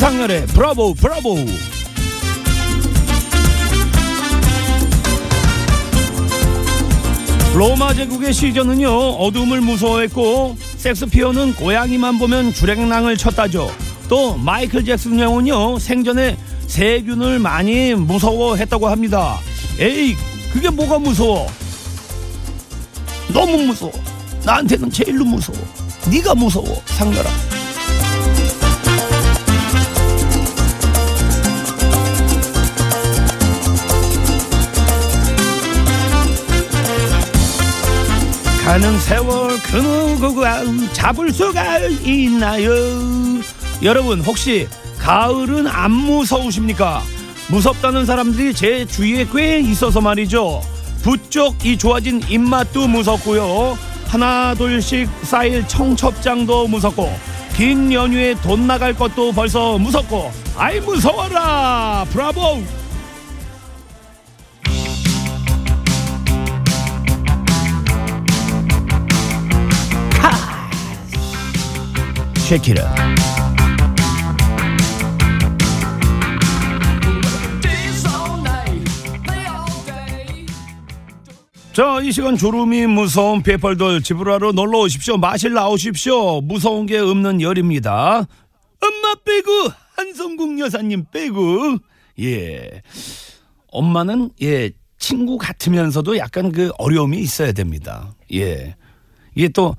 지상렬의 브라보 브라보. 로마 제국의 시전은요 어둠을 무서워했고 섹스피어는 고양이만 보면 주랭랑을 쳤다죠. 또 마이클 잭슨 형은요 생전에 세균을 많이 무서워했다고 합니다. 에이 그게 뭐가 무서워? 너무 무서워. 나한테는 제일로 무서워. 네가 무서워 상렬아 가는 세월 그 누구가 잡을 수가 있나요? 여러분 혹시 가을은 안 무서우십니까? 무섭다는 사람들이 제 주위에 꽤 있어서 말이죠. 부쩍 이 좋아진 입맛도 무섭고요. 하나 둘씩 쌓일 청첩장도 무섭고 긴 연휴에 돈 나갈 것도 벌써 무섭고 아이 무서워라 브라보 쉐키라 자, 이 시간 졸음이 무서운 페펄들 집으로 하러 놀러 오십시오. 마실 나오십시오. 무서운 게 없는 열입니다. 엄마 빼고 한성국 여사님 빼고 예. 엄마는 예, 친구 같으면서도 약간 그 어려움이 있어야 됩니다. 예. 이게 또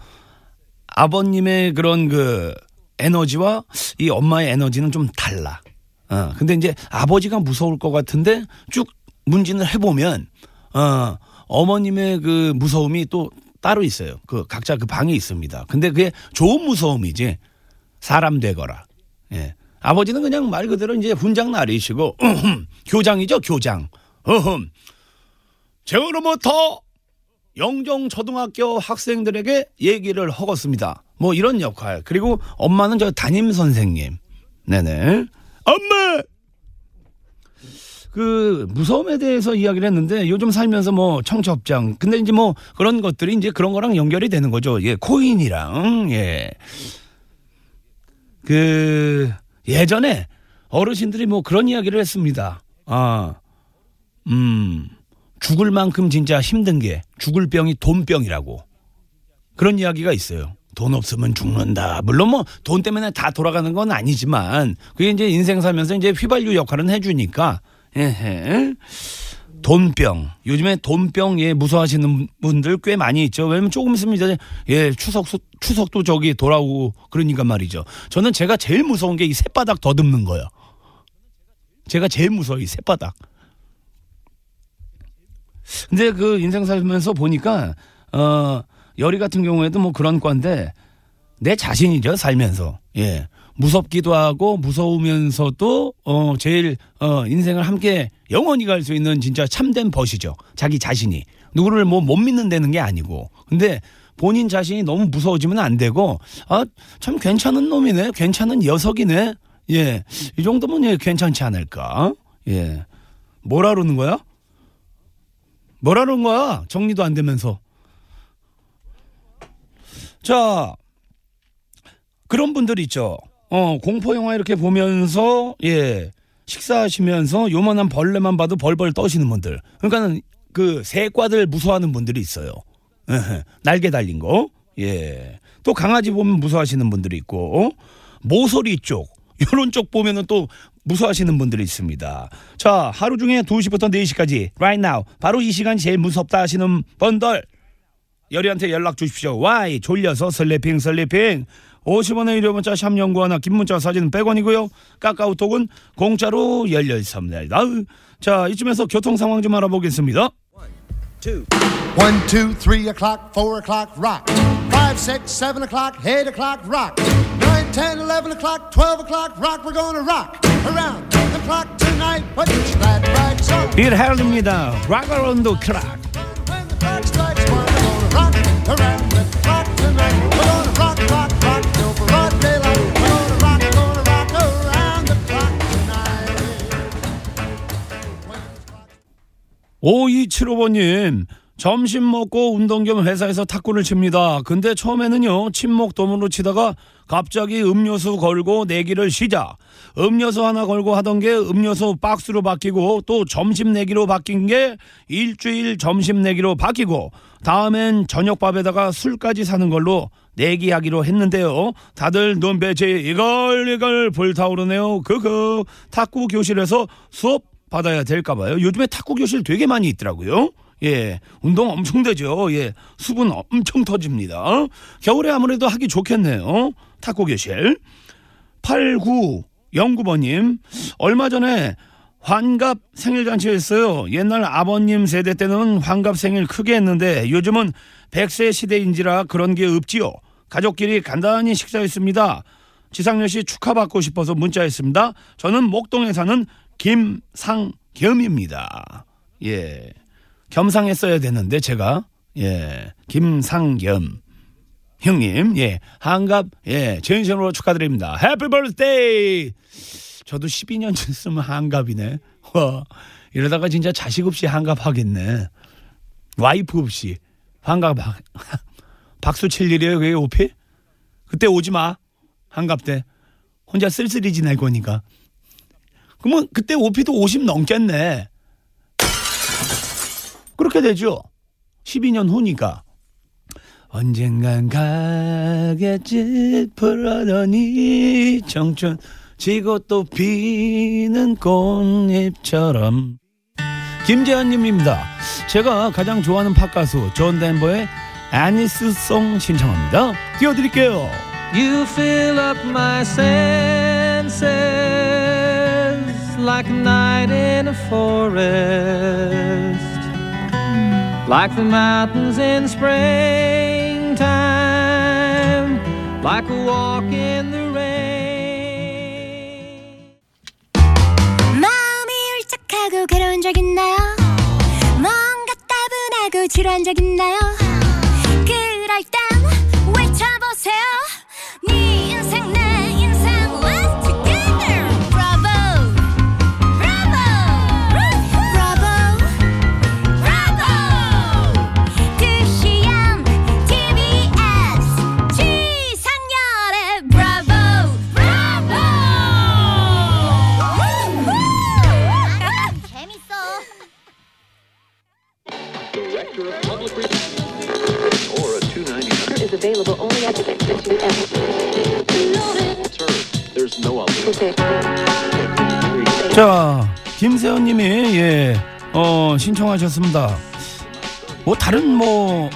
아버님의 그런 그 에너지와 이 엄마의 에너지는 좀 달라. 어, 근데 이제 아버지가 무서울 것 같은데 쭉 문진을 해보면, 어, 어머님의 그 무서움이 또 따로 있어요. 그 각자 그 방에 있습니다. 근데 그게 좋은 무서움이지 사람 되거라. 예. 아버지는 그냥 말 그대로 이제 훈장 날이시고, 교장이죠, 교장. 어흠. 지금부터 영종 초등학교 학생들에게 얘기를 하겠습니다. 뭐 이런 역할. 그리고 엄마는 저 담임 선생님. 네네. 엄마! 그 무서움에 대해서 이야기를 했는데 요즘 살면서 뭐 청첩장. 근데 이제 뭐 그런 것들이 이제 그런 거랑 연결이 되는 거죠. 예, 코인이랑 예. 그 예전에 어르신들이 뭐 그런 이야기를 했습니다. 아. 음. 죽을 만큼 진짜 힘든 게 죽을 병이 돈병이라고 그런 이야기가 있어요. 돈 없으면 죽는다. 물론 뭐 돈 때문에 다 돌아가는 건 아니지만 그게 이제 인생 살면서 이제 휘발유 역할은 해주니까 에헤. 돈병 요즘에 돈병 예 무서워하시는 분들 꽤 많이 있죠. 왜냐면 조금 있으면 이제 예 추석 추석도 저기 돌아오고 그러니까 말이죠. 저는 제가 제일 무서운 게 이 새바닥 더듬는 거요. 제가 제일 무서워 이 새바닥. 근데 그 인생 살면서 보니까 어 열이 같은 경우에도 뭐 그런 건데 내 자신이죠 살면서. 예. 무섭기도 하고 무서우면서도 어 제일 어 인생을 함께 영원히 갈 수 있는 진짜 참된 벗이죠. 자기 자신이. 누구를 뭐 못 믿는다는 게 아니고. 근데 본인 자신이 너무 무서워지면 안 되고 아 참 괜찮은 놈이네. 괜찮은 녀석이네. 예. 이 정도면 예 괜찮지 않을까? 예. 뭐라 그러는 거야? 뭐라는 거야? 정리도 안 되면서. 자, 그런 분들 있죠. 어, 공포 영화 이렇게 보면서 예. 식사하시면서 요만한 벌레만 봐도 벌벌 떠시는 분들. 그러니까는 그 새과들 무서워하는 분들이 있어요. 날개 달린 거. 예. 또 강아지 보면 무서워하시는 분들이 있고 모서리 쪽 요런 쪽 보면은 또 무서워하시는 분들이 있습니다. 자, 하루 중에 2시부터 4시까지 right now 바로 이 시간 제일 무섭다 하시는 분들 열이한테 연락 주십시오. 와이 졸려서 슬리핑 슬리핑 50원의 유료 문자 샵 연구 하나 긴 문자 사진은 100원이고요. 카카오톡은 공짜로 열려 있습니다. 자, 이쯤에서 교통 상황 좀 알아보겠습니다. two. O'clock, four o'clock, rock. Five, o'clock, eight o'clock, rock. Nine, ten, eleven o'clock, twelve o'clock, rock. We're gonna rock around the clock tonight. Put your glad rags on. 빌 헬입니다. Rock around the clock. When the clock strikes one, we're gonna rock around the clock tonight. We're gonna rock, rock, rock till broad daylight. We're gonna rock, gonna rock around the clock tonight. 5275번님, 점심 먹고 운동 겸 회사에서 탁구를 칩니다. 근데 처음에는요, 침묵 도문으로 치다가 갑자기 음료수 걸고 내기를 시작. 음료수 하나 걸고 하던 게 음료수 박스로 바뀌고 또 점심 내기로 바뀐 게 일주일 점심 내기로 바뀌고 다음엔 저녁밥에다가 술까지 사는 걸로 내기하기로 했는데요. 다들 눈배치 이걸 이걸 불타오르네요. 그그 탁구 교실에서 수업 받아야 될까 봐요. 요즘에 탁구 교실 되게 많이 있더라고요. 예, 운동 엄청 되죠. 예, 수분 엄청 터집니다. 겨울에 아무래도 하기 좋겠네요. 탁구 교실. 8909번님, 얼마 전에 환갑 생일 잔치 했어요. 옛날 아버님 세대 때는 환갑 생일 크게 했는데 요즘은 100세 시대인지라 그런 게 없지요. 가족끼리 간단히 식사했습니다. 지상렬 씨 축하받고 싶어서 문자했습니다. 저는 목동에 사는 김상겸입니다. 예. 겸상했어야 되는데 제가 예. 김상겸 형님, 예. 한갑 예. 전신으로 축하드립니다. 해피 버스데이. 저도 12년 쯤으면 한갑이네. 와, 이러다가 진짜 자식 없이 한갑 하겠네. 와이프 없이 한갑 하, 박수 칠 일이에요, 그게 오피? 그때 오지 마. 한갑 때. 혼자 쓸쓸히 지낼 거니까. 그러면 그때 오빠도 50 넘겠네. 그렇게 되죠. 12년 후니까. 언젠간 가겠지 풀어더니 청춘 지고 또 피는 꽃잎처럼 김재환님입니다. 제가 가장 좋아하는 팝 가수 존 덴버의 Annie's Song 신청합니다. 띄워드릴게요. You fill up my senses like a night in a forest, like the mountains in springtime, like a walk in the rain. 마음이 울적하고 괴로운 적 있나요? 뭔가 따분하고 지루한 적 있나요? 그럴 땐 외쳐보세요 네 인생 내 available only at the. There's no other. Okay. 자, 김세현 님이 예, 어 신청하셨습니다. 뭐 다른 뭐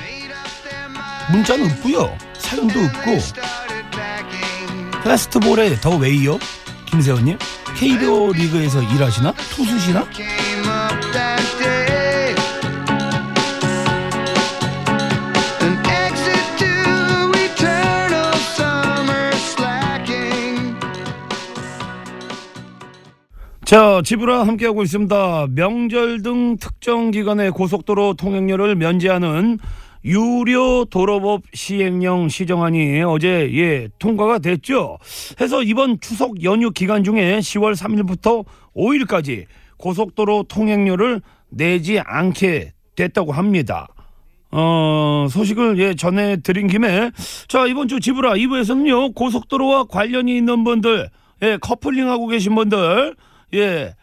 문자는 없고요, 사연도 없고 페스트볼에 더 웨이요, 김세현 님 KBO 리그에서 일하시나 투수시나? 자, 지브라 함께하고 있습니다. 명절 등 특정 기간의 고속도로 통행료를 면제하는 유료 도로법 시행령 시정안이 어제 예 통과가 됐죠. 해서 이번 추석 연휴 기간 중에 10월 3일부터 5일까지 고속도로 통행료를 내지 않게 됐다고 합니다. 어, 소식을 예, 전해드린 김에, 자, 이번 주 지브라 2부에서는요, 고속도로와 관련이 있는 분들, 예, 커플링하고 계신 분들, 예,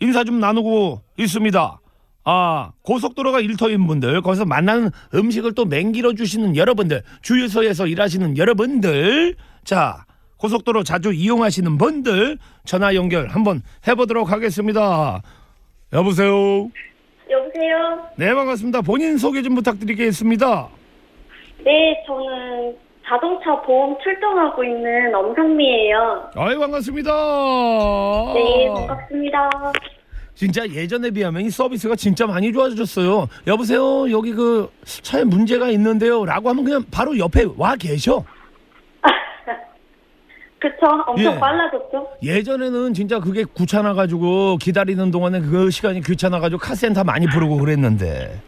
인사 좀 나누고 있습니다. 아, 고속도로가 일터인 분들, 거기서 만나는 음식을 또 맹길어 주시는 여러분들, 주유소에서 일하시는 여러분들, 자, 고속도로 자주 이용하시는 분들, 전화 연결 한번 해보도록 하겠습니다. 여보세요? 여보세요? 네, 반갑습니다. 본인 소개 좀 부탁드리겠습니다. 네, 저는 자동차 보험 출동하고 있는 엄상미예요. 아이, 반갑습니다. 네, 반갑습니다. 진짜 예전에 비하면 이 서비스가 진짜 많이 좋아졌어요. 여보세요, 여기 그 차에 문제가 있는데요. 라고 하면 그냥 바로 옆에 와 계셔. 그쵸? 엄청 예. 빨라졌죠? 예전에는 진짜 그게 귀찮아가지고 기다리는 동안에 그 시간이 귀찮아가지고 카센터 많이 부르고 그랬는데.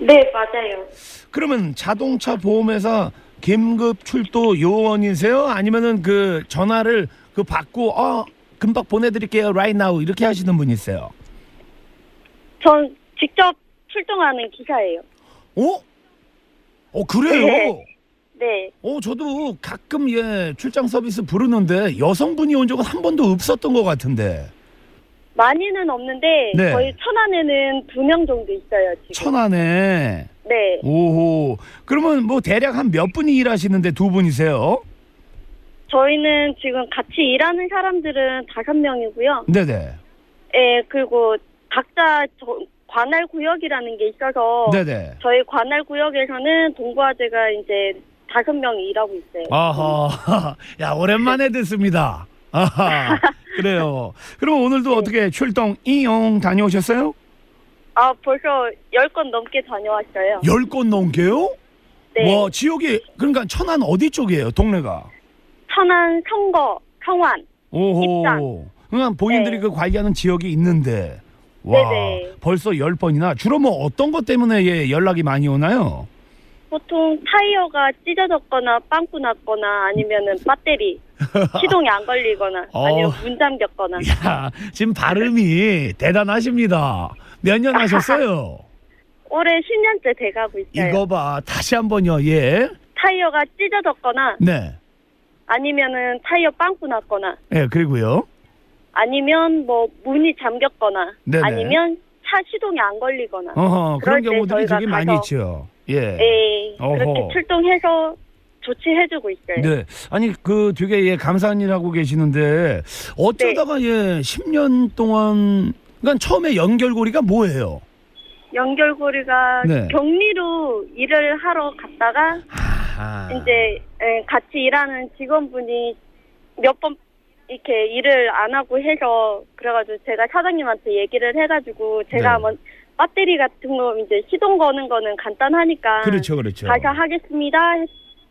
네, 맞아요. 그러면 자동차 보험회사 긴급 출도 요원이세요? 아니면은 그 전화를 그 받고 어 금방 보내드릴게요, right now 이렇게 하시는 분이세요? 전 직접 출동하는 기사예요. 어? 어 그래요? 네. 네. 어 저도 가끔 예 출장 서비스 부르는데 여성분이 온 적은 한 번도 없었던 것 같은데 많이는 없는데 네. 저희 천안에는 두 명 정도 있어요 지금. 천안에 네. 오호 그러면 뭐 대략 한 몇 분이 일하시는데 두 분이세요? 저희는 지금 같이 일하는 사람들은 다섯 명이고요. 네네 예, 그리고 각자 저, 관할 구역이라는 게 있어서 네네 저희 관할 구역에서는 동부화재가 이제 다섯 명이 일하고 있어요. 아하 야 오랜만에 듣습니다 아하 그래요 그럼 오늘도 어떻게 출동 이용 다녀오셨어요? 아, 벌써 열건 넘게 다녀왔어요. 열 곳 넘게요? 네. 와 지역이 그러니까 천안 어디 쪽이에요 동네가? 천안, 성거, 성완. 오호. 입산. 그러니까 본인들이 네. 그 관리하는 지역이 있는데 와 네네. 벌써 열 번이나 주로 뭐 어떤 것 때문에 예, 연락이 많이 오나요? 보통 타이어가 찢어졌거나 빵꾸 났거나 아니면은 배터리 시동이 안 걸리거나 어. 아니면 문 잠겼거나 야 지금 발음이 대단하십니다. 몇 년 하셨어요? 올해 10년째 돼가고 있어요. 이거 봐 다시 한번요 예. 타이어가 찢어졌거나 네. 아니면은 타이어 빵꾸 났거나 예 그리고요. 아니면 뭐 문이 잠겼거나 네네. 아니면 차 시동이 안 걸리거나 어허 그런 경우들이 되게 많이 있죠. 예. 네, 어허. 그렇게 출동해서 조치해주고 있어요. 네. 아니 그 되게 예, 감사한 일 하고 계시는데 어쩌다가 네. 예 10년 동안 그러니까 처음에 연결고리가 뭐예요? 연결고리가 네. 격리로 일을 하러 갔다가 아. 이제 예, 같이 일하는 직원분이 몇 번 이렇게 일을 안 하고 해서 그래가지고 제가 사장님한테 얘기를 해가지고 제가 네. 한번 배터리 같은 거 이제 시동 거는 거는 간단하니까 그렇죠, 그렇죠. 가서 하겠습니다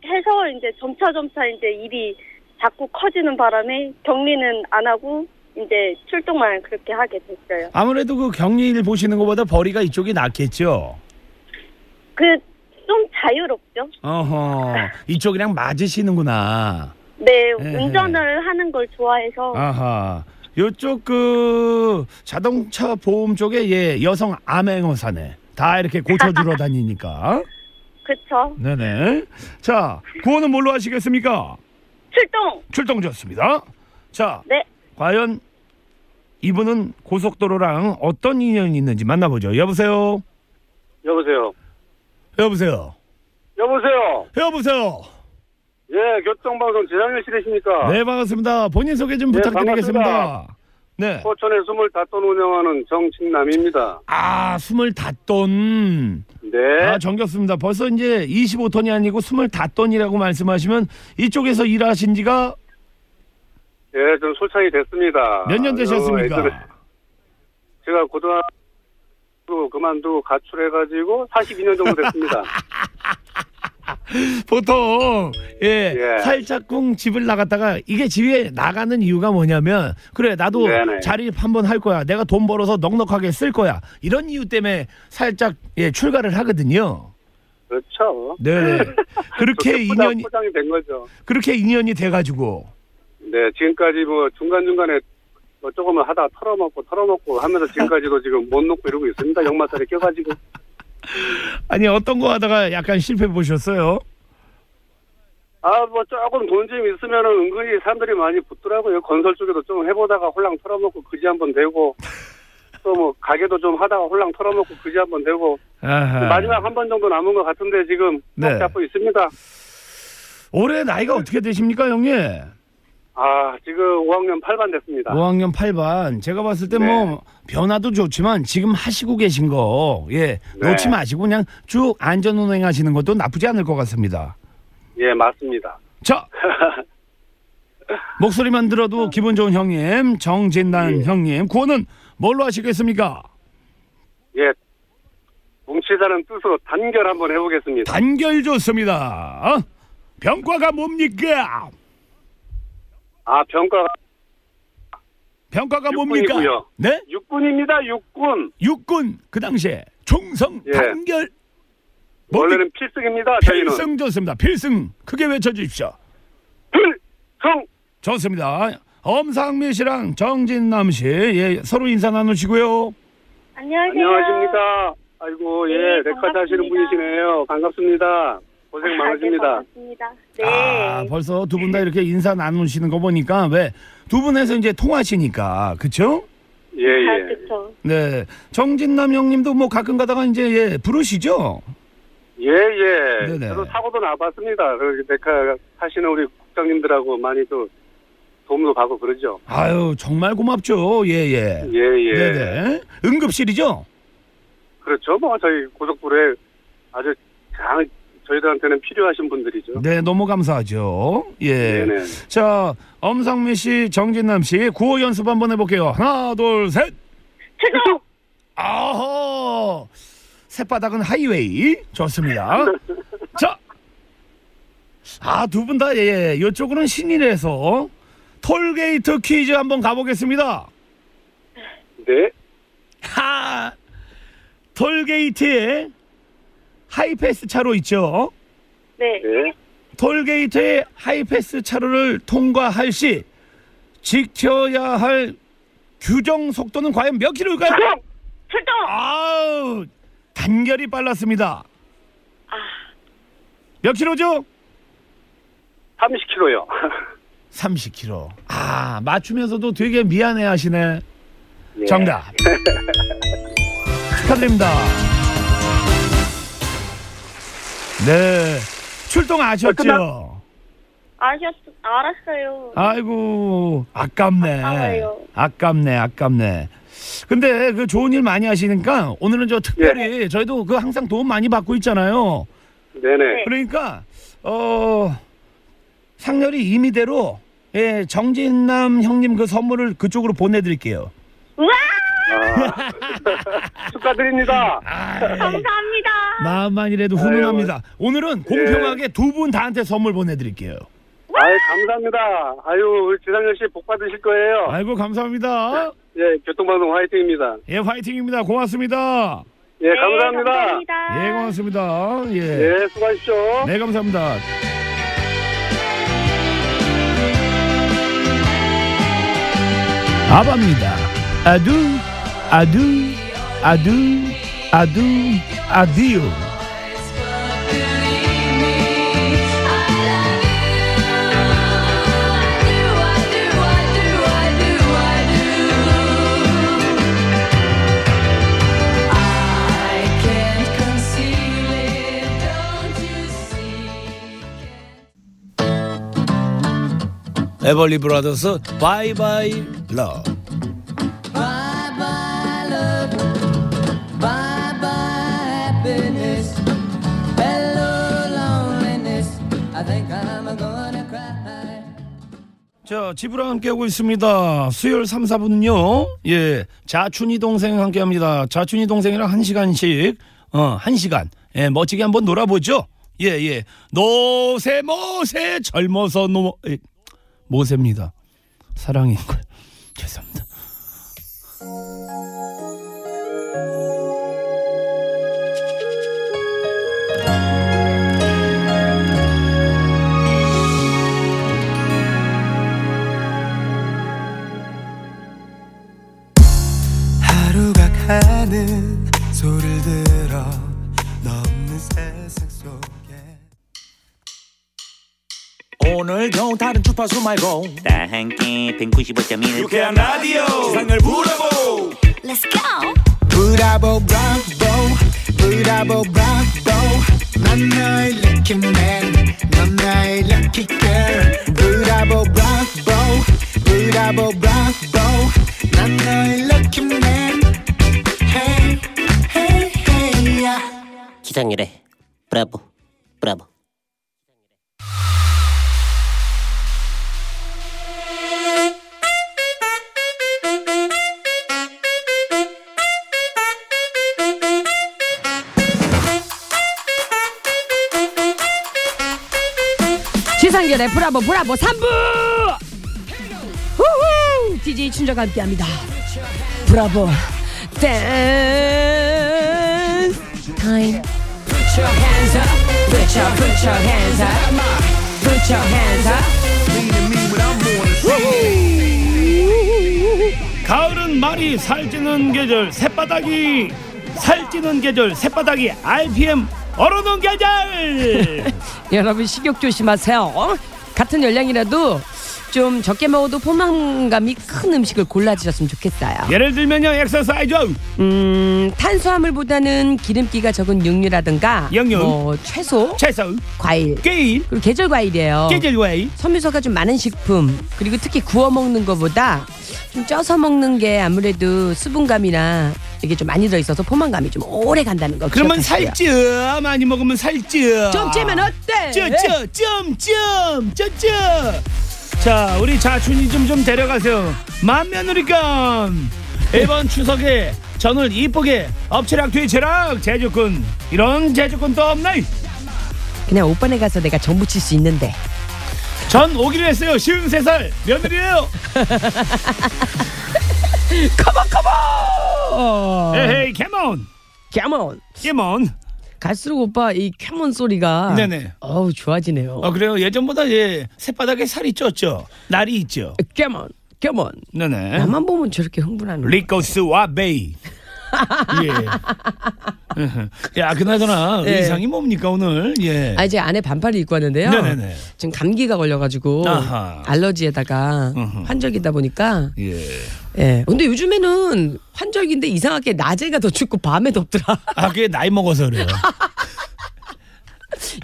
해- 해서 이제 점차 점차 이제 일이 자꾸 커지는 바람에 격리는 안 하고 이제 출동만 그렇게 하게 됐어요. 아무래도 그 격리일 보시는 것보다 벌이가 이쪽이 낫겠죠. 그 좀 자유롭죠. 어허. 이쪽이랑 맞으시는구나. 네, 네. 운전을 하는 걸 좋아해서 아하. 요쪽 그 자동차 보험 쪽에 예 여성 암행어사네. 다 이렇게 고쳐주러 다니니까. 그쵸. 네네. 자, 구호는 뭘로 하시겠습니까? 출동. 출동 좋습니다. 자, 네. 과연 이분은 고속도로랑 어떤 인연이 있는지 만나보죠. 여보세요. 여보세요. 여보세요. 여보세요. 여보세요. 예, 교통방송 재장일 씨 되십니까? 네 반갑습니다. 본인 소개 좀 네, 부탁드리겠습니다. 네. 포천에 25돈 운영하는 정친남입니다. 아 스물다돈. 네. 아 정겹습니다. 벌써 이제 25톤이 아니고 스물다돈이라고 말씀하시면 이쪽에서 일하신 지가 예, 좀 솔창이 됐습니다. 몇 년 되셨습니까? 어, 제가 고등학교 그만두고 가출해가지고 42년 정도 됐습니다. 보통 예, 예. 살짝쿵 집을 나갔다가 이게 집에 나가는 이유가 뭐냐면 그래 나도 네네. 자립 한번 할 거야 내가 돈 벌어서 넉넉하게 쓸 거야 이런 이유 때문에 살짝 예, 출가를 하거든요. 그렇죠. 네 그렇게 인연이 포장이 된 거죠. 그렇게 인연이 돼가지고 네, 지금까지 뭐 중간 중간에 뭐 조금은 하다 털어먹고 털어먹고 하면서 지금까지도 지금 못 놓고 이러고 있습니다. 역마살에 껴가지고. 아니 어떤 거 하다가 약간 실패 보셨어요? 아, 뭐 조금 돈 좀 있으면은 은근히 사람들이 많이 붙더라고요. 건설 쪽에도 좀 해보다가 홀랑 털어먹고 그지 한번 되고 또 뭐 가게도 좀 하다가 홀랑 털어먹고 그지 한번 되고 아하. 마지막 한 번 정도 남은 것 같은데 지금 네. 네. 잡고 있습니다. 올해 나이가 어떻게 되십니까 형님? 아, 지금 5학년 8반 됐습니다. 5학년 8반. 제가 봤을 때 네. 뭐 변화도 좋지만 지금 하시고 계신 거 예, 네. 놓지 마시고 그냥 쭉 안전 운행하시는 것도 나쁘지 않을 것 같습니다. 예, 맞습니다. 자. 목소리만 들어도 기분 좋은 형님, 정진단 예. 형님. 구호는 뭘로 하시겠습니까? 예, 뭉치자는 뜻으로 단결 한번 해보겠습니다. 단결 좋습니다. 어? 병과가 뭡니까? 아, 병가 병과가 뭡니까? 육군이고요. 네? 육군입니다. 육군. 육군 그 당시에 총성 예. 단결? 원래는 필승입니다. 저희는 필승 좋습니다. 필승 크게 외쳐 주십시오. 필승. 좋습니다. 엄상미 씨랑 정진남 씨 예, 서로 인사 나누시고요. 안녕하세요. 안녕하십니까. 아이고, 네, 예, 레카드 하시는. 분이시네요. 반갑습니다. 고생 아, 네, 많으십니다. 네. 아, 벌써 두 분 다 이렇게 인사 나누시는 거 보니까 왜 두 분에서 이제 통하시니까 그쵸? 예, 아, 예. 그쵸. 네. 정진남 형님도 뭐 가끔 가다가 이제 예, 부르시죠? 예, 예. 네네. 저도 사고도 나봤습니다. 그 레카 하시는 우리 국장님들하고 많이 또 도움도 받고 그러죠. 아유, 정말 고맙죠. 예, 예. 예, 예. 네네. 응급실이죠? 그렇죠. 뭐, 저희 고속불에 아주 장, 저희들한테는 필요하신 분들이죠. 네, 너무 감사하죠. 예. 네네. 자, 엄상미 씨, 정진남 씨, 구호 연습 한번 해볼게요. 하나, 둘, 셋. 최종! 아호! 새바닥은 하이웨이. 좋습니다. 자. 아, 두 분 다, 예, 이쪽으로는 신이라서 톨게이트 퀴즈 한번 가보겠습니다. 네. 하! 톨게이트에 하이패스 차로 있죠? 네. 네. 톨게이트의 하이패스 차로를 통과할 시 지켜야 할 규정 속도는 과연 몇 킬로일까요? 최종! 최종! 아우 단결이 빨랐습니다. 몇 킬로죠? 30kg요. 30킬로. 아 맞추면서도 되게 미안해하시네. 예. 정답. 축하드립니다. 네 출동하셨죠? 아셨, 알았어요. 아이고 아깝네. 아까워요. 아깝네, 아깝네. 근데 그 좋은 일 많이 하시니까 오늘은 저 특별히 저희도 그 항상 도움 많이 받고 있잖아요. 네네. 그러니까 어 상렬이 임의대로 예 정진남 형님 그 선물을 그쪽으로 보내드릴게요. 우와! 아, 축하드립니다. 아이, 감사합니다. 마음만이라도 훈훈합니다. 오늘은 공평하게 두분 다한테 선물 보내드릴게요. 아유, 감사합니다. 아유, 우리 지상렬 씨 복 받으실 거예요. 아이고 감사합니다. 예, 교통방송 화이팅입니다. 예 화이팅입니다. 고맙습니다. 예, 네, 감사합니다. 감사합니다. 예 고맙습니다. 예. 예, 수고하십시오. 네 감사합니다. 아바입니다. 아두 아두 아두 아두 아디오. 자, 집으로 함께하고 있습니다. 수요일 3, 4분은요, 예, 자춘이 동생 함께 합니다. 자춘이 동생이랑 한 시간씩, 어, 한 시간, 예, 멋지게 한번 놀아보죠. 예, 예. 노세, 모세, 젊어서 노, 예, 모세입니다. 사랑인 걸. 죄송합니다. 가는 소리를 들어 넘는 세상 속에. 오늘도 다른 주파수 말고 다 함께 195.1 유쾌한 라디오 세상을 부러보 Let's go! 브라보 브라보 브라보 브라보. 난 너의 lucky man 넌 나의 lucky girl. 브라보 브라보 브라보 브라보. 난 너의 lucky man 기상률에. 브라보 브라보. 지상렬의 브라보 브라보 3부! 후후 DJ 춘자가 함께합니다. 브라보 댄스 타임 your hands up Put your put your hands up Put your hands up 가을은 말이 살찌는 계절 새바닥이 살찌는 계절 새바닥이 RPM 열어놓은 계절 여러분 식욕 조심하세요. 같은 열량이라도 좀 적게 먹어도 포만감이 큰 음식을 골라 드셨으면 좋겠어요. 예를 들면요 엑서사이즈 음, 탄수화물보다는 기름기가 적은 육류라든가 영양. 뭐 채소, 채소 과일, 게일 그리고 계절 과일이에요. 계절 과일 섬유소가 좀 많은 식품 그리고 특히 구워 먹는 것보다 좀 쪄서 먹는 게 아무래도 수분감이나 이게 좀 많이 들어있어서 포만감이 좀 오래 간다는 거 그러면 기억하시고요. 살찌 많이 먹으면 살찌 좀 찌면 어때? 쪄쪄점점쪄쪄 자 우리 자춘이 좀 좀 데려가세요. 만며느리감 이번 추석에 전을 이쁘게 엎치락 뒤치락 제주꾼. 이런 제주꾼 또 없나이 그냥 오빠네 가서 내가 정 붙일 수 있는데. 전 오기로 했어요. 쉬운 세 살. 며느리예요. 컴온 컴온 에헤이 캐몬. 캐몬. 캐몬 갈수록 오빠 이 캐몬 소리가 네네. 어우 좋아지네요. 어 그래요. 예전보다 예 새바닥에 살이 쪘죠. 날이 있죠. 캐몬 캐몬 네네. 나만 보면 저렇게 흥분하는 리코스 와 베이 예. 야 그나저나 네. 의상이 뭡니까 오늘 예. 아 이제 안에 반팔을 입고 왔는데요. 네네네. 지금 감기가 걸려가지고 아하. 알러지에다가 음흠. 환절기다 보니까 예. 예. 근데 요즘에는 환절기인데 이상하게 낮에가 더 춥고 밤에 덥더라. 아 그게 나이 먹어서 그래요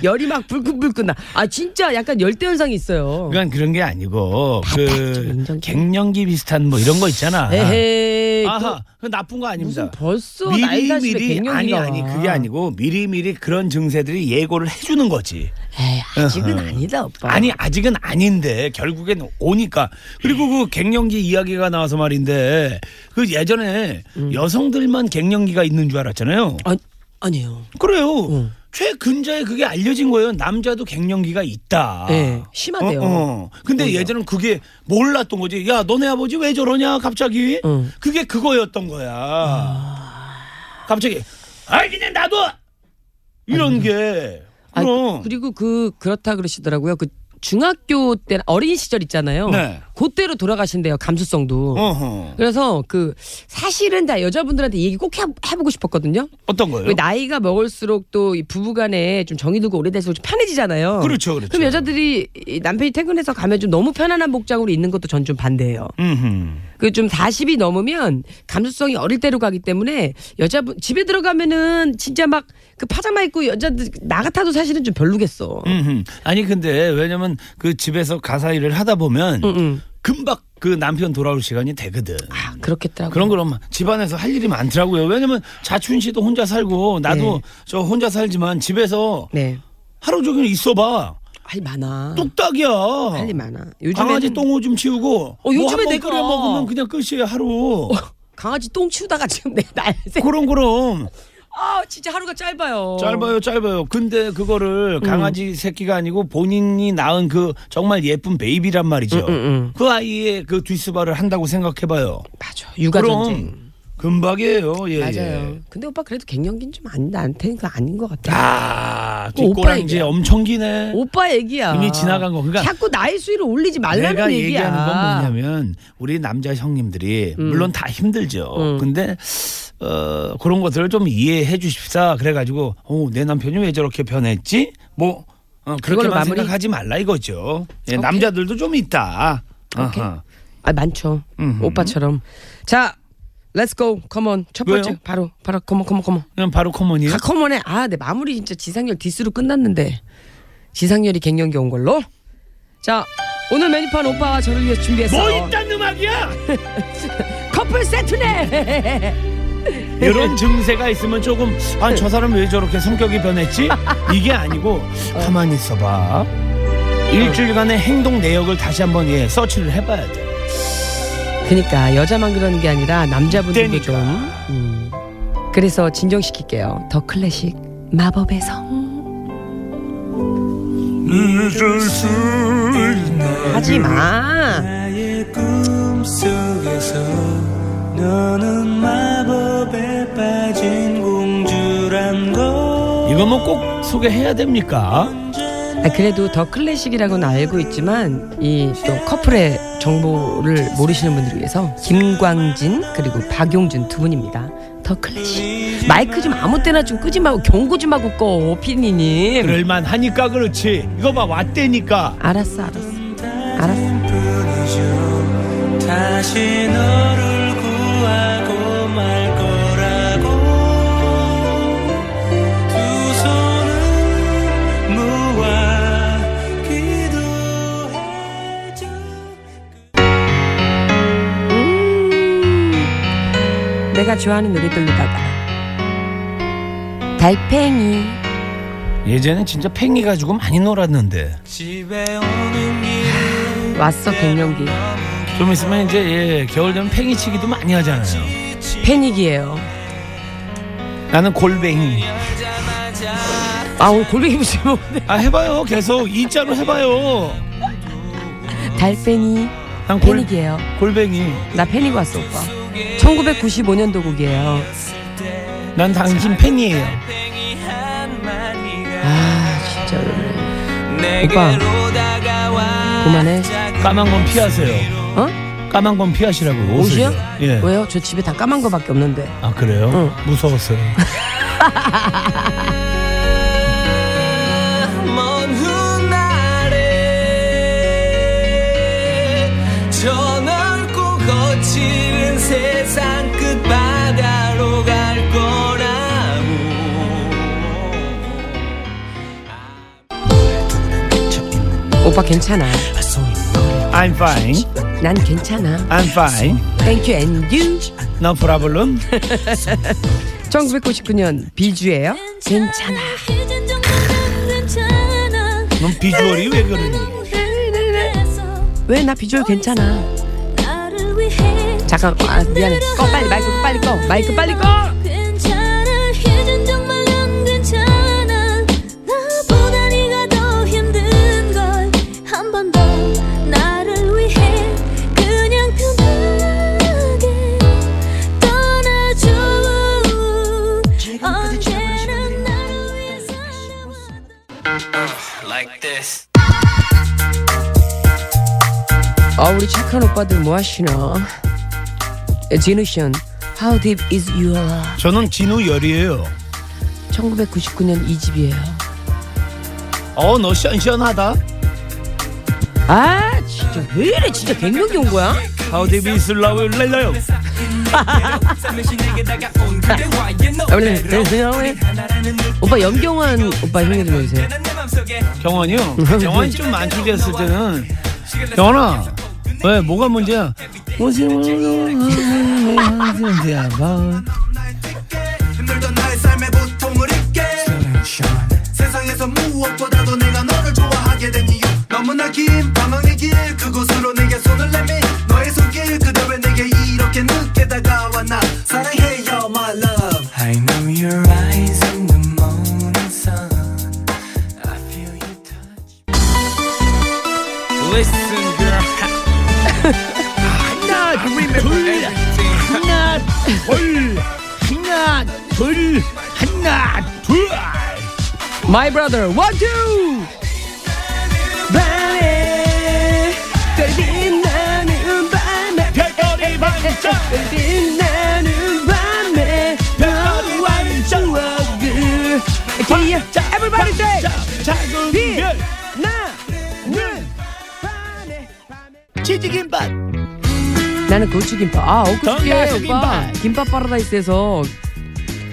열이 막 불끈불끈 나. 아 진짜 약간 열대 현상이 있어요. 그건 그런 게 아니고 좀 그. 갱년기 비슷한 뭐 이런 거 있잖아 에헤이. 아하 그 나쁜 거 아닙니다 벌써 미리 갱년기가 아니 아니 와. 그게 아니고 미리 미리 그런 증세들이 예고를 해주는 거지 에이, 아직은 어허. 아니다 오빠. 아니 아직은 아닌데 결국엔 오니까 그리고 그 갱년기 이야기가 나와서 말인데 그 예전에 음. 여성들만 갱년기가 있는 줄 알았잖아요. 아, 아니에요. 그래요. 응. 최근자에 그게 알려진 거예요. 남자도 갱년기가 있다. 네, 심하대요. 어, 어. 근데 오히려. 예전엔 그게 몰랐던 거지. 야, 너네 아버지 왜 저러냐, 갑자기? 응. 그게 그거였던 거야. 갑자기, 아이, 그냥 나도! 이런 게. 아, 그럼. 그리고 그 그렇다 그러시더라고요. 그 중학교 때 어린 시절 있잖아요. 네. 그때로 돌아가신대요. 감수성도. 어허. 그래서 그 사실은 다 여자분들한테 얘기 꼭 해, 해보고 싶었거든요. 어떤 거요? 왜 나이가 먹을수록 또이 부부간에 좀 정이 들고 오래될수록 좀 편해지잖아요. 그렇죠, 그렇죠. 그럼 여자들이 이 남편이 퇴근해서 가면 좀 너무 편안한 복장으로 있는 것도 전 좀 반대예요. 음흠. 그 좀 40이 넘으면 감수성이 어릴 때로 가기 때문에 여자분 집에 들어가면은 진짜 막 그 파자마 입고 여자들 나 같아도 사실은 좀 별로겠어. 음흠. 아니 근데 왜냐면 그 집에서 가사 일을 하다 보면 응, 응. 금방 그 남편 돌아올 시간이 되거든. 아, 그렇겠더라고요. 그런 그럼 집안에서 할 일이 많더라고요. 왜냐면 자춘 씨도 혼자 살고 나도 네. 저 혼자 살지만 집에서 네. 하루 종일 있어봐. 할일 많아. 뚝딱이야. 할 일 많아. 요즘에 강아지 똥오줌 치우고 어, 요즘에 뭐 한번 내가- 끓여 먹으면 그냥 끝이에요 하루. 강아지 똥 치우다가 지금 내 날새. 그럼 그럼 아, 진짜 하루가 짧아요. 짧아요 짧아요. 근데 음. 그거를 강아지 새끼가 아니고 본인이 낳은 그 정말 예쁜 베이비란 말이죠. 음, 음, 음. 그 아이의 그 뒷수발을 한다고 생각해봐요. 맞아. 육아 그럼 전쟁. 금박이에요. 예, 맞아요. 예. 근데 오빠 그래도 갱년기는 좀 아닌 나한테는 아닌 것 같아. 아, 뒷꼬랑지. 엄청 기네. 오빠 얘기야. 이미 지나간 거. 그러니까 자꾸 나의 수위를 올리지 말라는 내가 얘기야. 얘기하는 건 뭐냐면 우리 남자 형님들이 음. 물론 다 힘들죠. 음. 근데 어 그런 것들을 좀 이해해 주십사. 그래가지고 어, 내 남편이 왜 저렇게 변했지? 뭐 어, 그렇게만 마무리? 생각하지 말라 이거죠. 예. 남자들도 좀 있다. 오케이. 아하. 아 많죠. 음흠. 오빠처럼. 자, let's go. Come on. 첫 번째 왜요? 바로 바로 come on come on come on. 그냥 바로 come on이에요. 아, come on해. 아, 내 마무리 진짜 지상렬 디스로 끝났는데. 지상열이 갱년기 온 걸로. 자, 오늘 메뉴판 오빠와 저를 위해서 준비했어. 뭐 이딴 음악이야? 커플 세트네. 이런 증세가 있으면 조금 아 저 사람 왜 저렇게 성격이 변했지? 이게 아니고 가만히 있어봐. 일주일간의 행동 내역을 다시 한번 예 서치를 해봐야 돼. 그러니까 여자만 그러는 게 아니라 남자분들도 그러니까. 좀. 음. 그래서 진정시킬게요. 더 클래식 마법의 성. 하지 마. 나의 꿈 속에서 너는 마법에 빠진 공주란 걸 이거 뭐 꼭 소개해야 됩니까? 아, 그래도 더 클래식이라고는 알고 있지만 이 또 커플의 정보를 모르시는 분들을 위해서 김광진 그리고 박용준 두 분입니다. 더 클래식. 마이크 좀 아무 때나 좀 끄지 말고 경고 좀 하고 꺼, 피디님. 그럴만 하니까 그렇지. 이거 봐 왔대니까. 알았어, 알았어. 알았어. 다시 너 좋아하는 노래들로다가 달팽이 예전엔 진짜 팽이 가지고 많이 놀았는데. 집에 오는 길 왔어 갱년기 좀 있으면 이제 예, 겨울 되면 팽이 치기도 많이 하잖아요. 패닉이에요. 나는 골뱅이. 아 오늘 골뱅이 무시면 아 해봐요. 계속 이자로 해봐요. 달팽이 난 골, 패닉이에요. 골뱅이. 나 패닉 왔어 오빠. 1995년도 곡이에요. 난 당신 팬이에요. 아 진짜. 오빠 그만해. 까만 건 피하세요. 어? 까만 건 피하시라고. 옷이요? 예. 왜요? 저 집에 다 까만 거밖에 없는데. 아 그래요? 응. 무서웠어요. 저 넓고 거 칠은 세상 끝바다로 갈 거라고 오빠 괜찮아. I'm fine. 난 괜찮아. I'm fine. Thank you and you. No problem. 1999년 비주예요. 괜찮아. 넌 비주얼이 왜 그러니? 왜 나 비주얼 괜찮아. 잠깐 아, 미안해. 꺼 빨리 마이크 빨리 꺼. 마이크 빨리 꺼. 괜찮아 이젠 정말 난 괜찮아 나보다 네가 더 힘든 걸한번더 나를 위해 그냥 편하게 떠나줘 언제나 나를 위해 Like this 아 우리 착한 오빠들 뭐 하시나? 진우션 How deep is your love? 저는 진우 열이에요. 1999년 2집이에요. 어, 너 시원시원하다. 아 진짜 왜 이래 진짜 갱년기 온 거야? How deep is love? 랄라요. 오빠 염경환 오빠 형님 좀 해주세요. 경원이요? 경원이 좀 만족했을 때는 경원아 왜 뭐가 문제야? 무엇보다도 내가 너를 좋아하게 된 이유 너무나 긴 방황의 길 그곳으로 내게 손을 내미 My brother one two. 밤에 별빛 나는 밤에 별별이 반짝 빛나는 밤에 너와의 추억을 기억 Everybody say 작은 빛별 나는 밤에 치즈김밥 나는 고추김밥. 아, 엊그저께 오빠 김밥. 김밥 파라다이스에서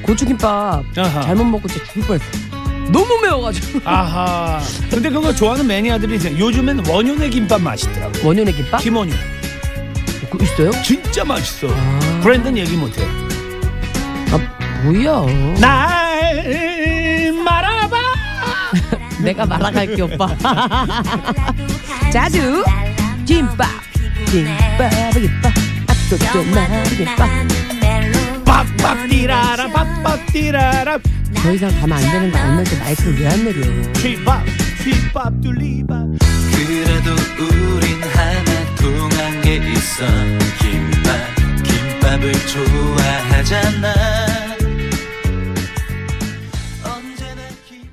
고추김밥 아하. 잘못 먹고 진짜 죽을 뻔했어. 너무 매워가지고. 아하 근데 그거 좋아하는 매니아들이 있어요 요즘엔 원효네 김밥 맛있더라고 원효네 김밥? 김원효 그 있어요? 진짜 맛있어 아. 브랜드는 얘기 못해 아, 뭐야? 날 말아봐 내가 말아갈게 오빠. 자두 김밥 김밥 김밥 아또또 나김밥 빡빡 뛰라라 빡빡 뛰라라 더 이상 가면 안 되는 거 알면서 마이크를 왜 안 내려? 휘밥 휘밥 둘리밥 그래도 우린 하나 통한 게 있어 김밥 김밥을 좋아하잖아 언제나 김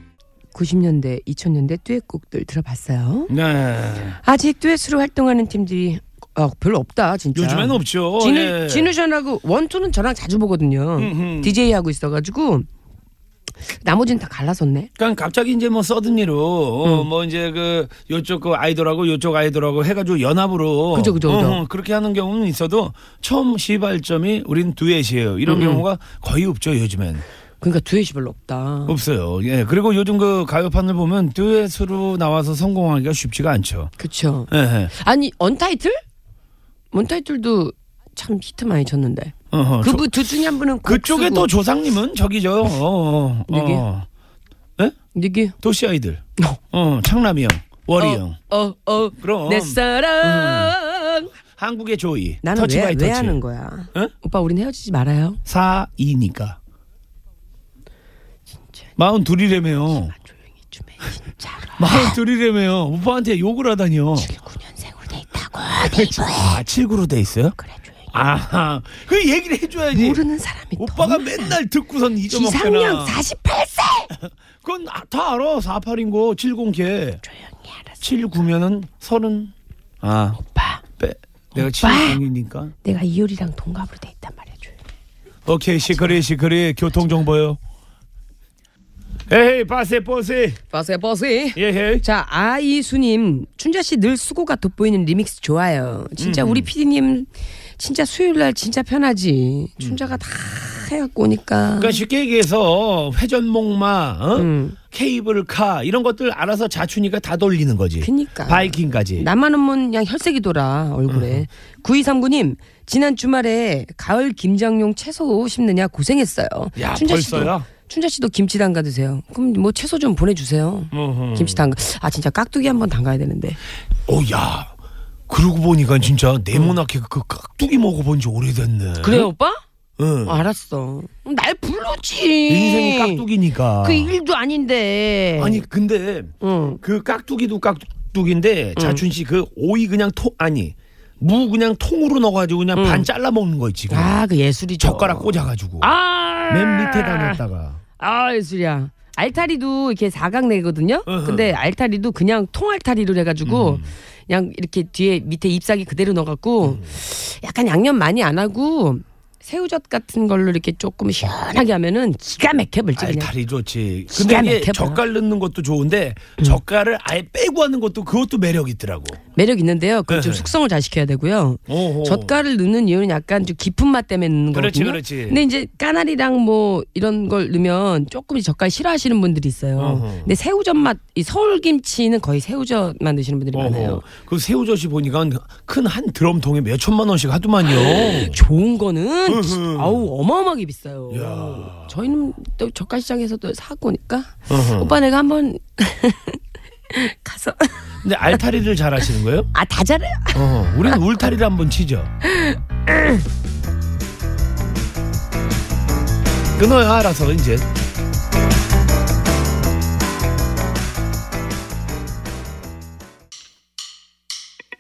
90년대, 2000년대 듀엣곡들 들어봤어요. 네 아직 듀엣으로 활동하는 팀들이 아, 별로 없다 진짜. 요즘엔 없죠. 진우, 예. 진우션하고 원투는 저랑 자주 보거든요. 음흠. DJ 하고 있어가지고 나머지는 다 갈라섰네. 그러니까 갑자기 이제 뭐 서든리로 어, 뭐 이제 그 요쪽 그 아이돌하고 요쪽 아이돌하고 해가지고 연합으로 그죠, 그죠, 그죠. 어, 그렇게 하는 경우는 있어도 처음 시발점이 우린 듀엣이에요. 이런 음, 음. 경우가 거의 없죠 요즘엔. 그러니까 듀엣이 별로 없다. 없어요. 예. 그리고 요즘 그 가요판을 보면 듀엣으로 나와서 성공하기가 쉽지가 않죠. 그쵸. 예, 예. 아니 언타이틀? 언타이틀도 참 히트 많이 쳤는데. 어허, 그분 둘 중에 한 분은 그쪽에. 또 조상님은 저기죠. 어, 어, 누구요? 어. 예? 도시 아이들. 어, 창남이 형, 워리 형. 어, 어, 그럼. 내 사랑. 한국의 조이. 나는 터치 왜, by 왜 터치. 하는 거야? 응? 오빠 우린 헤어지지 말아요. 사이니까. 마흔 둘이래매요. 마흔 둘이래매요. 오빠한테 욕을 하다니요. 79년생으로 돼 있다고. 아, 79로 돼 있어요? 그래, 조용히. 아, 그 얘기를 해줘야지. 모르는 사람이 오빠가 맨날 듣고선 잊어먹잖아. 지상렬 48세. 그건 아- 다 알아. 48인 거, 70개. 조용히 알았어. 79면은 30. 아. 오빠. 빼. 내가 오빠. 70이니까. 내가 이효리랑 동갑으로 돼 있단 말이야. 조용히. 오케이, secret, secret. 교통정보요. 에헤이, 빠세, 빠세. 버스에 버스. 예헤. 자 아이수님 춘자 씨 늘 수고가 돋보이는 리믹스 좋아요. 진짜 음. 우리 PD님 진짜 수요일 날 진짜 편하지. 춘자가 다 해갖고 오니까. 그러니까 쉽게 얘기해서 회전목마, 어? 음. 케이블카 이런 것들 알아서 자춘이가 다 돌리는 거지. 그니까. 바이킹까지. 나만 하면 그냥 혈색이 돌아 얼굴에. 9239님 지난 주말에 가을 김장용 채소 심느냐 고생했어요. 야, 춘자 씨도 벌써요? 춘자 씨도 김치 담가 드세요. 그럼 뭐 채소 좀 보내주세요. 어허. 김치 담가. 아 진짜 깍두기 한번 담가야 되는데. 오, 야. 그러고 보니까 진짜 네모나게 그 깍두기 먹어본 지 오래됐네. 그래요 오빠? 응. 어, 알았어. 날 불렀지. 인생이 깍두기니까. 그 일도 아닌데. 아니 근데 응. 그 깍두기도 깍두기인데 자춘 씨 그 오이 그냥 통 아니 무 그냥 통으로 넣어가지고 그냥 응. 반 잘라 먹는 거 있지. 그냥. 아, 그 예술이죠. 젓가락 꽂아가지고 아. 맨 밑에다 놨다가. 아, 예술이야. 알타리도 이렇게 사각 내거든요. 어허. 근데 알타리도 그냥 통알타리로 해가지고 음. 그냥 이렇게 뒤에 밑에 잎사귀 그대로 넣어갖고 음. 약간 양념 많이 안 하고 새우젓 같은 걸로 이렇게 조금 시원하게 하면은 기가 막혀 물지 그냥. 알타리 좋지. 기가 근데 이게 막혀 젓갈 넣는 것도 좋은데 젓갈을 아예 빼고 하는 것도 그것도 매력 있더라고. 매력 있는데요. 그좀 네. 숙성을 잘 시켜야 되고요. 오호. 젓갈을 넣는 이유는 약간 좀 깊은 맛 때문에 넣는 그렇지, 거거든요. 그렇지. 근데 이제 까나리랑 뭐 이런 걸 넣으면 조금 젓갈 싫어하시는 분들이 있어요. 어허. 근데 새우젓 맛, 이 서울 김치는 거의 새우젓만 드시는 분들이 많아요. 어허. 그 새우젓이 보니까 큰 한 드럼통에 몇 천만 원씩 하더만요. 좋은 거는 으흠. 아우 어마어마하게 비싸요. 야. 저희는 또 젓갈 시장에서 또 사고 오니까 어허. 오빠 내가 한번 가서 근데 알타리를 잘 하시는 거예요? 아 다 잘해요. 어, 우리는 울타리를 한번 치죠. 끊어요, 알아서 이제.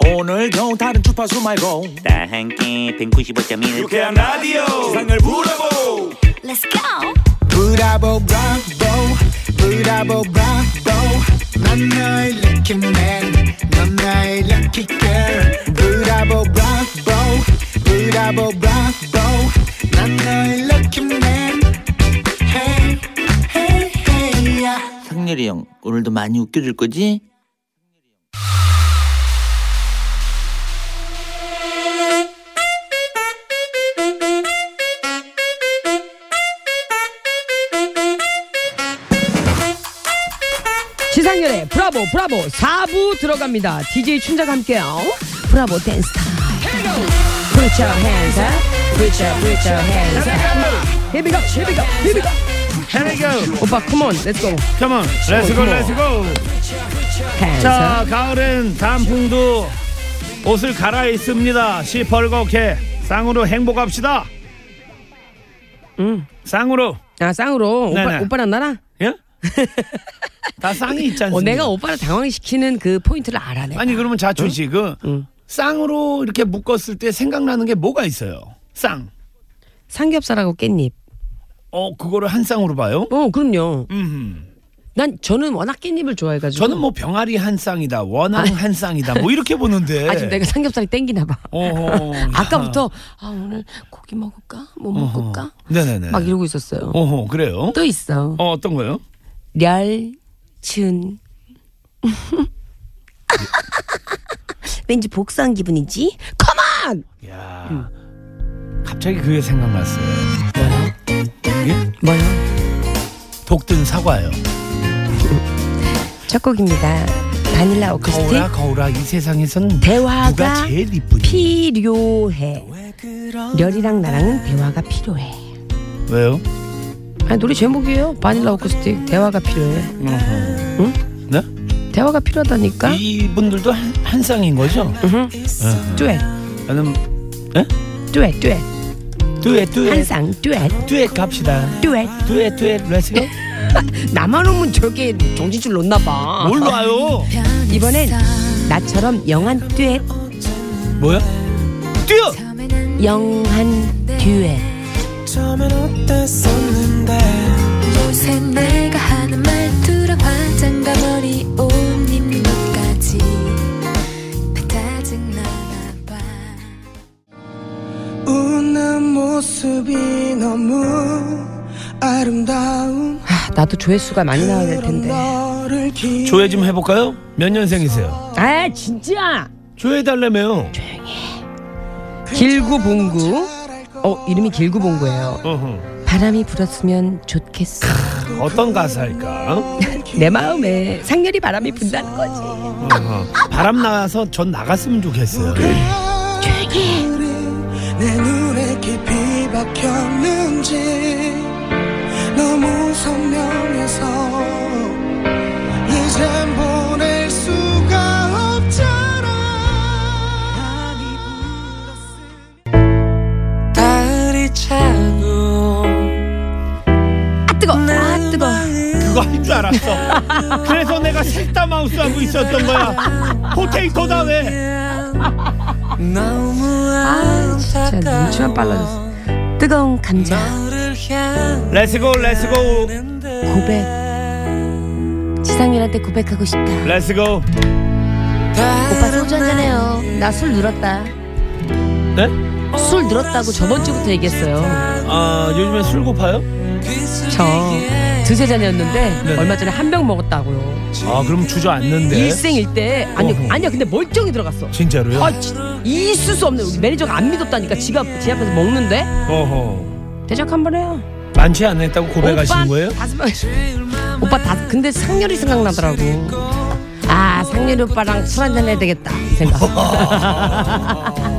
오늘 겨우 다른 주파수 말고 다 함께 195.1 유쾌한 라디오 세상을 부러보 Let's go 브라보 브라보 브라보 브라보 오늘도 많이 웃겨줄 거지? 지상렬의 브라보 브라보 4부 들어갑니다. DJ 춘자가 함께요. 브라보 댄스 타임. Put your hands up. Put your, put your hands up. Here we go, here we go, here we go. Here we go. 오빠, come on, let's go. Come on, let's go, let's go. Hands 자, up. 가을엔 단풍도 옷을 갈아입습니다. 시벌겋게 쌍으로 행복합시다. 응. 쌍으로. 아, 쌍으로. 오빠, 네네. 오빠랑 나랑? 예? 다 쌍이 있지 않습니까? 어, 내가 오빠를 당황시키는 그 포인트를 알아 내. 아니 그러면 자춘 씨, 그 응. 쌍으로 이렇게 묶었을 때 생각나는 게 뭐가 있어요? 쌍. 삼겹살하고 깻잎. 어, 그거를 한 쌍으로 봐요? 어, 그럼요. 음. 난 저는 워낙 깻잎을 좋아해가지고. 저는 뭐 병아리 한 쌍이다, 원앙 한 쌍이다, 뭐 이렇게 보는데. 아, 지금 내가 삼겹살이 땡기나 봐. 어허, 야. 아까부터 아 오늘 고기 먹을까? 뭐 먹을까? 네네네. 막 이러고 있었어요. 어허, 그래요? 또 있어. 어, 어떤 거요? 렬춘. 왠지 복수한 기분이지? 컴온! 야, 갑자기 그게 생각났어요. 예? 뭐요? 독든 사과요. 첫 곡입니다. 바닐라 오크스틱. 거울아, 거울아, 이 세상에선 대화가 누가 제일 이쁘니? 필요해. 렬이랑 나랑은 대화가 필요해. 왜요? 아 노래 제목이에요. 바닐라 오크스틱. 대화가 필요해. 어허. 응? 네? 대화가 필요하다니까. 이분들도 한, 한 쌍인 거죠? 으흠. 듀엣. 나는 에? 듀엣, 듀엣. 듀엣, 듀엣. 한 쌍, 듀엣. 듀엣 갑시다. 듀엣. 듀엣, 듀엣, let's go. 나만 오면 저렇게 정신줄 놓나 봐. 몰라요. 이번엔 나처럼 young한 듀엣. 뭐야? 뛰어! young한 듀엣. 어땠었는데 요새 내가 하는 말투랑 화장과 머리 옷 입는 것까지 다 짜증나나 봐 웃는 모습이 너무 아름다운 아, 나도 조회수가 많이 나와야 될 텐데. 조회 좀 해볼까요? 몇 년생이세요? 아, 진짜. 조회해달라며요. 길구봉구. 어, 이름이 길구봉구예요. 어허. 바람이 불었으면 좋겠어. 어떤 가사일까? 내 마음에 상렬이 바람이 분다는 거지. 어허. 바람 나서 전 나갔으면 좋겠어요. 내 눈에 깊이 박혔는지 너무 선명해서 이젠 아, 뜨거. 그거 할 줄 알았어. 그래서 내가 shut da mouth 하고 있었던 거야. potato다 왜? 아, 진짜 눈치만 빨라졌어. 뜨거운 감자. Let's go let's go 고백. 지상렬한테 고백하고 싶다. Let's go. 오빠 소주 한잔해요. 나 술 늘었다. 네? 술 늘었다고 저번 주부터 얘기했어요. 아 요즘에 술 고파요? 저 두세 잔이었는데 네. 얼마 전에 한 병 먹었다고요. 아 그럼 주저앉는데. 일생일대 아니 어허. 아니야 근데 멀쩡히 들어갔어. 진짜로요? 아 지- 있을 수 없는 우리 매니저가 안 믿었다니까 지가 지 앞에서 먹는데 어허. 대작 한 번 해요. 많지 않았다고 고백하시는 거예요? 다섯 번. 오빠 다 근데 상렬이 생각나더라고. 아 상렬이 오빠랑 술 한잔 해야 되겠다 이 생각.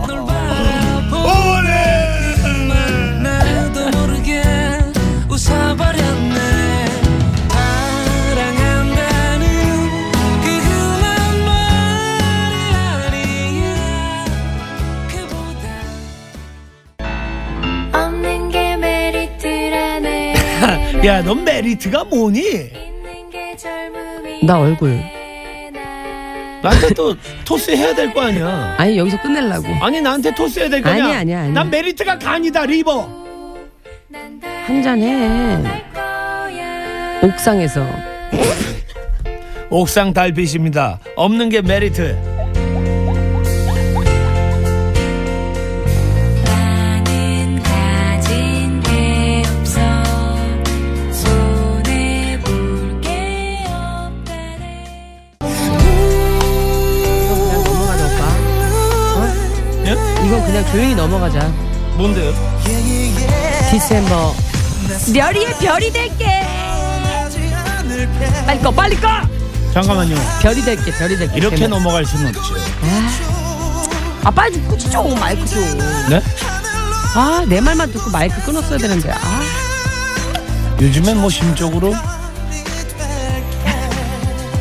야, 넌 메리트가 뭐니? 나 얼굴. 나한테 또 토스 해야 될 거 아니야. 아니 여기서 끝내려고. 아니 나한테 토스 해야 될 거냐? 아니야, 아니야, 아니야. 난 메리트가 간이다 liver. 한 잔 해. 옥상에서. 옥상 달빛입니다. 없는 게 메리트. 그냥 조용히 넘어가자. 뭔데요? 디셈버. 별이의 별이 될게. 빨리 꺼, 빨리 꺼. 잠깐만요. 별이 될게, 별이 될게. 이렇게 제목. 넘어갈 수는 없죠. 아, 빨리 좀 끄지 좀, 마이크 좀. 네? 아, 내 말만 듣고 마이크 끊었어야 되는데. 아, 요즘엔 뭐 심적으로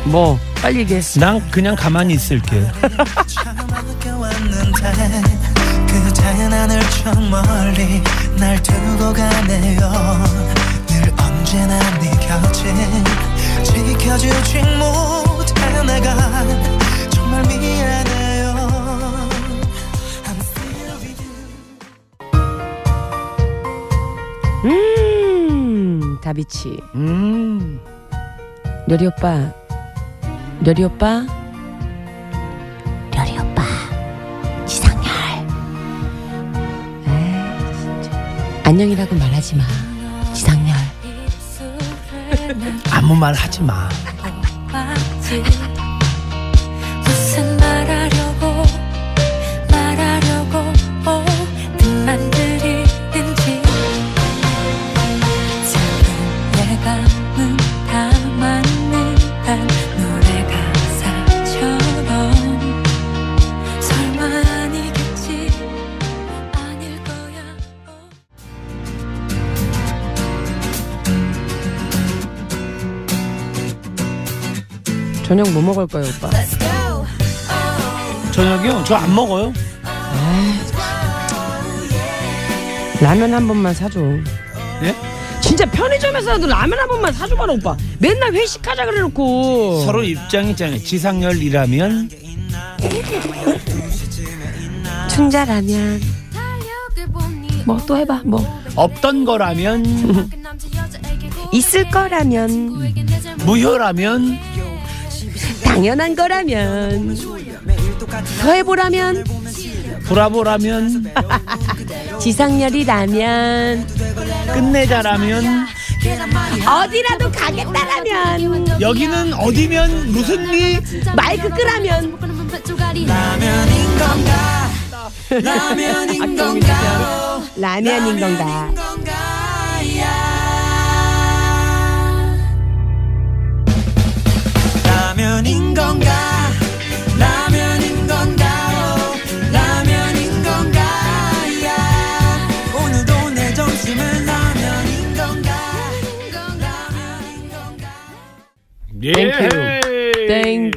뭐, 빨리 얘기해. 난 그냥 가만히 있을게. 나를 저 멀리 날 두고 가네요 늘 언제나 네 곁에 지켜주지 못해 내가 정말 미안해요 I'm still with you 음, 다비치. 음. 려리 오빠, 려리 오빠, 안녕이라고 말하지 마, 지상렬. 아무 말 하지 마. 저녁 뭐 먹을 거예요, 오빠? 저녁이요? 저 안 먹어요. 라면 한 번만 사줘. 예? 진짜 편의점에서라도 라면 한 번만 사줘봐라 오빠. 맨날 회식하자 그래놓고. 서로 입장 있잖아요. 지상렬이라면 춘자라면. 뭐 또 해봐 뭐. 없던 거라면 있을 거라면. 무효라면 당연한 거라면. 더 해보라면. 브라보라면 지상렬이라면. 끝내자라면 어디라도 가겠다라면. 여기는 어디면 무슨 리 마이크 끄라면. 라면인 건가 라면인 건가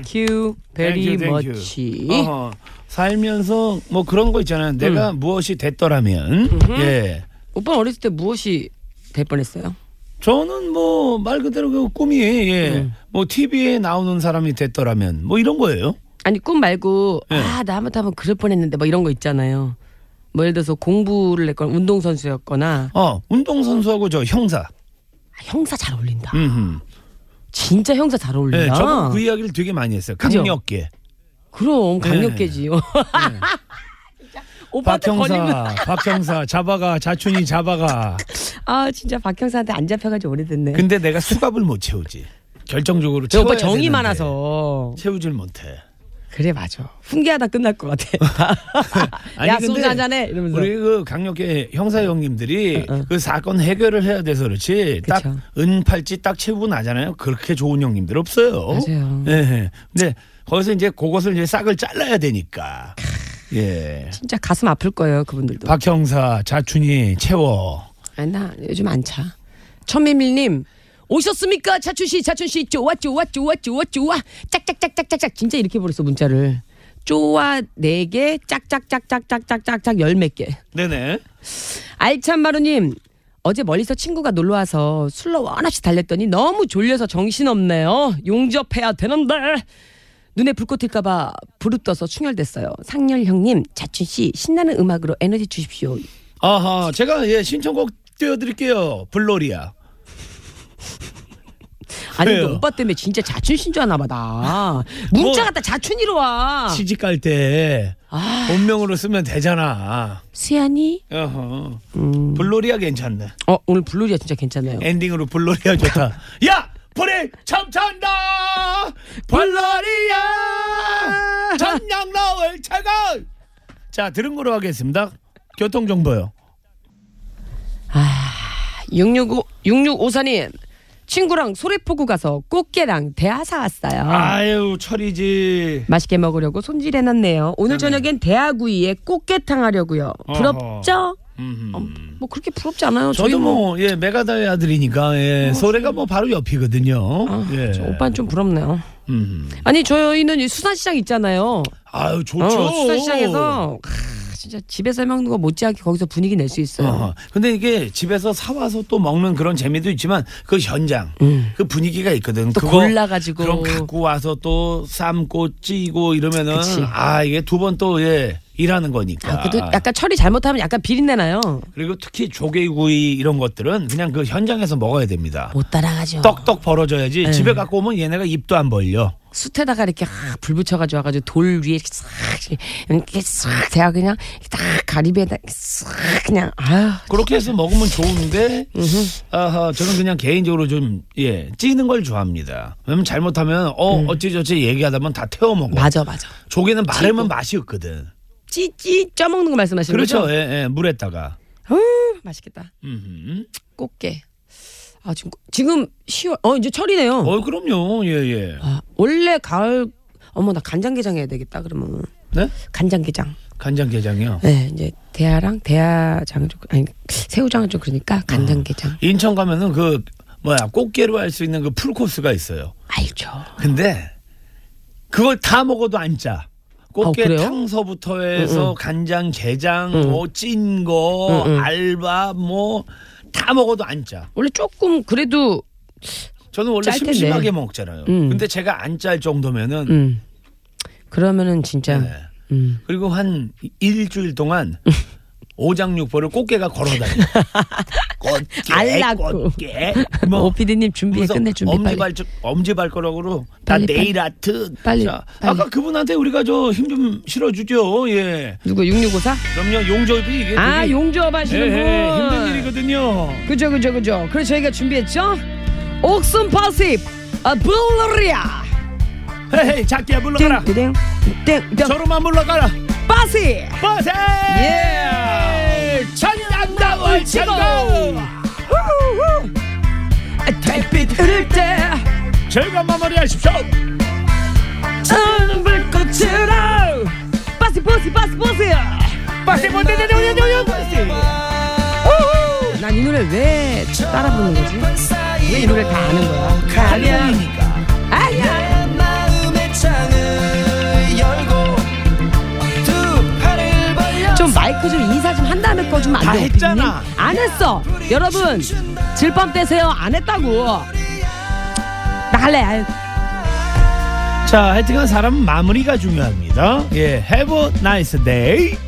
Thank you very Thank you, thank much. you. 어허, 살면서 뭐 그런 거 있잖아요. 내가 무엇이 됐더라면 예. 오빠 어렸을 때 무엇이 될 뻔했어요? 저는 뭐 말 그대로 그 꿈이 예. 음. 뭐 TV에 나오는 사람이 됐더라면 뭐 이런 거예요. 아니 꿈 말고 네. 아나 한번 그럴 뻔했는데 뭐 이런 거 있잖아요. 뭐 예를 들어서 공부를 했거나 운동 선수였거나 어, 운동 선수하고 저 형사. 아, 형사 잘 어울린다. 음. 진짜 형사 잘 예, 어울린다. 저도 그 이야기를 되게 많이 했어요. 그죠? 강력계. 그럼 강력계지요. 오빠한테 걸리면 박형사, 박형사 잡아가 자춘이 잡아가. 아 진짜 박 형사한테 안 잡혀가지고 오래됐네. 근데 내가 수갑을 못 채우지. 결정적으로 저 오빠 채워야 정이 되는데 많아서 채우질 못해. 그래 맞아. 훈계하다 끝날 것 같아. 야 소주 한잔해 이러면서. 우리 그 강력계 형사 형님들이 그 사건 해결을 해야 돼서 그렇지 딱 그쵸. 은팔찌 딱 채우고 나잖아요. 그렇게 좋은 형님들 없어요. 맞아요. 예. 예. 근데 거기서 이제 그것을 이제 싹을 잘라야 되니까. 예. 진짜 가슴 아플 거예요 그분들도. 박 형사 자춘이 채워. 아니 나 요즘 안 차. 천미밀님 오셨습니까 차춘 씨 차춘 씨 좋아 좋아 좋아 좋아 좋아 짝짝짝짝짝짝 진짜 이렇게 보냈어 문자를. 쪼아 네 개, 짝짝짝짝짝짝짝짝 열 몇 개. 네네. 알참마루님 어제 멀리서 친구가 놀러 와서 술로 원없이 달랬더니 너무 졸려서 정신없네요. 용접해야 되는데 눈에 불꽃 튈까봐 부릅 떠서 충혈됐어요. 상렬 형님, 자춘 씨 신나는 음악으로 에너지 주십시오. 아하, 제가 예 신청곡 띄워드릴게요. 불놀이야. 아니 근데 왜요? 오빠 때문에 진짜 자춘 씨인 줄 아나 봐 나. 문자 뭐, 갖다 자춘이로 와. 시집 갈 때 아. 본명으로 쓰면 되잖아. 수연이? 어허. 음. 불놀이야 괜찮네. 어 오늘 불놀이야 진짜 괜찮아요. 엔딩으로 불놀이야 좋다. 야! 불이 참찬다! 블로리아! 전량 나올 최고! 자, 들은 거로 하겠습니다. 교통 정보요. 665 6654님 친구랑 소래포구 가서 꽃게랑 대하 사왔어요. 아유, 철이지. 맛있게 먹으려고 손질해놨네요. 오늘 저녁엔 대하구이에 꽃게탕 하려고요. 부럽죠? 어, 뭐 그렇게 부럽지 않아요. 저희 저도 뭐, 예, 메가다의 아들이니까, 예, 소래가 뭐 바로 옆이거든요. 예. 저 오빠는 좀 부럽네요. 음. 아니 저희는 이 수산시장 있잖아요. 아유, 좋죠. 어, 수산시장에서 크, 진짜 집에서 해 먹는 거 못지않게 거기서 분위기 낼 수 있어요. 어허. 근데 이게 집에서 사와서 또 먹는 그런 재미도 있지만 그 현장, 그 분위기가 있거든. 음. 또 그거 골라가지고. 그럼 갖고 와서 또 삶고 찌고 이러면은 그치. 아 이게 두 번 또 예 일하는 거니까. 아, 그래도 약간 처리 잘못하면 약간 비린내 나요. 그리고 특히 조개구이 이런 것들은 그냥 그 현장에서 먹어야 됩니다. 못 따라가죠. 떡떡 벌어져야지 네. 집에 갖고 오면 얘네가 입도 안 벌려. 숯에다가 이렇게 아, 불 붙여가지고 와가지고 돌 위에 이렇게 싹 이렇게 싹 대가 그냥 딱 가리비에다 싹 그냥 아유 그렇게 해서 먹으면 좋은데 아하, 저는 그냥 개인적으로 좀 예, 찌는 걸 좋아합니다. 왜냐면 잘못하면 어 어찌저찌 얘기하다 보면 다 태워 먹어. 음. 맞아 맞아. 조개는 마르면 찌고. 맛이 없거든. 찌찌 쪄먹는 거 말씀하시는 그렇죠. 거죠? 예, 예, 물에다가. 어, 맛있겠다. 음흠. 꽃게. 아 지금 지금 10월 어 이제 철이네요. 어, 그럼요. 예, 예. 아, 원래 가을 어머 나 간장게장 해야 되겠다 그러면 네? 간장게장. 간장게장이요. 네 이제 대하랑 대하장 좀 아니 새우장은 좀 그러니까 간장게장. 인천 가면은 그 뭐야 꽃게로 할 수 있는 그 풀코스가 있어요. 알죠. 근데 그걸 다 먹어도 안 짜. 꽃게 아? 탕서부터 해서 응, 응. 간장, 게장, 응. 뭐찐 거, 응, 응. 알밥 뭐 다 먹어도 안 짜. 원래 조금 그래도 저는 원래. 심심하게 먹잖아요. 음. 근데 제가 안 짤 정도면은 음 그러면은 진짜 네. 음. 그리고 한 일주일 동안 오장육포를 꽃게가 걸어다녀. 꽃게, 알라고. 꽃게. 뭐 오피디님 준비해 끝내 준비. 엄지발 엄지발가락으로 다 빨리, 네일. 아트. 빨리, 자, 빨리. 아까 그분한테 우리가 저 힘 좀 실어주죠. 예. 누구 6654? 그럼요 용접이 이게 아 되게 용조업 하시는 분. 예, 예, 힘든 일이거든요. 그죠 그죠 그죠. 그래서 저희가 준비했죠. 옥슨 파십 아 블루리아. 헤헤 작게야 물러가라. 땡땡 저로만 물러가라. 파시. 빠세. 예. 천장담을 치고. 달빛 흐를 때 즐거운 마무리하십시오. 저는 불꽃으로 빠시 빠시 빠시 빠시 빠세 못되는 난이 노래 왜 따라 부르는 거지? 왜 이 노래 다 아는 거야? 가령이니까. 아니야. 마음의 창을 열고 두 팔을 벌려 좀 마이크 좀 인사 좀 한 다음에 꺼주면 다안 돼? 했잖아. 안 했어. 여러분 질밤 떼세요. 안 했다고. 나 할래. 아유. 자, 하여튼간 사람은 마무리가 중요합니다. 예, have a nice day.